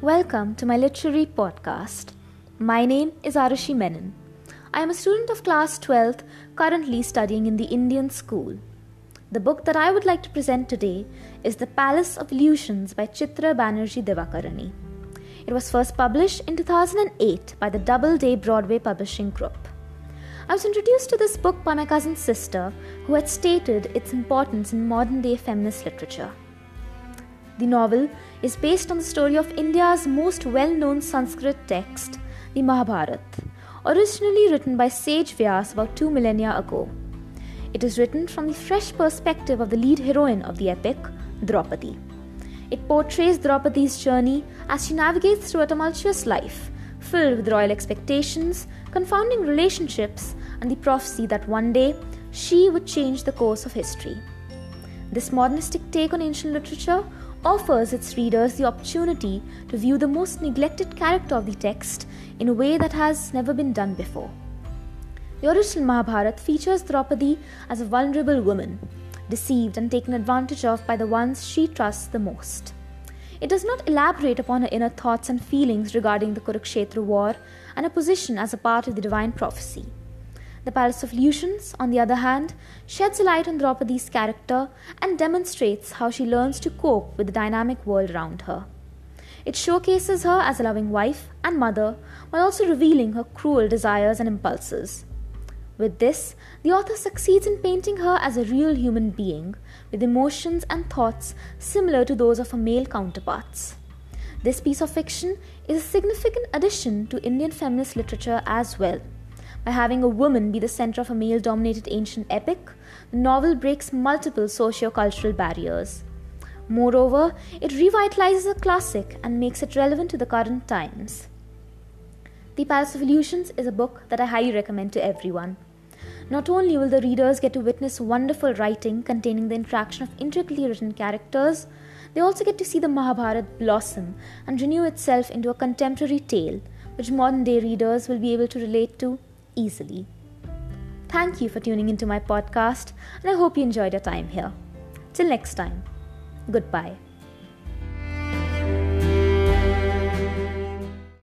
Welcome to my literary podcast. My name is Arushi Menon. I am a student of class 12th currently studying in the Indian school. The book that I would like to present today is The Palace of Illusions by Chitra Banerjee Divakaruni. It was first published in 2008 by the Doubleday Broadway Publishing Group. I was introduced to this book by my cousin's sister, who had stated its importance in modern day feminist literature. The novel is based on the story of India's most well known Sanskrit text, the Mahabharata, originally written by sage Vyas about two millennia ago. It is written from the fresh perspective of the lead heroine of the epic, Draupadi. It portrays Draupadi's journey as she navigates through a tumultuous life, filled with royal expectations, confounding relationships, and the prophecy that one day she would change the course of history. This modernistic take on ancient literature offers its readers the opportunity to view the most neglected character of the text in a way that has never been done before. The original Mahabharata features Draupadi as a vulnerable woman, deceived and taken advantage of by the ones she trusts the most. It does not elaborate upon her inner thoughts and feelings regarding the Kurukshetra war and her position as a part of the divine prophecy. The Palace of Illusions, on the other hand, sheds a light on Draupadi's character and demonstrates how she learns to cope with the dynamic world around her. It showcases her as a loving wife and mother while also revealing her cruel desires and impulses. With this, the author succeeds in painting her as a real human being with emotions and thoughts similar to those of her male counterparts. This piece of fiction is a significant addition to Indian feminist literature as well. By having a woman be the center of a male dominated ancient epic, the novel breaks multiple socio cultural barriers. Moreover, it revitalizes a classic and makes it relevant to the current times. The Palace of Illusions is a book that I highly recommend to everyone. Not only will the readers get to witness wonderful writing containing the interaction of intricately written characters, they also get to see the Mahabharata blossom and renew itself into a contemporary tale, which modern day readers will be able to relate to easily. Thank you for tuning into my podcast, and I hope you enjoyed your time here. Till next time, goodbye.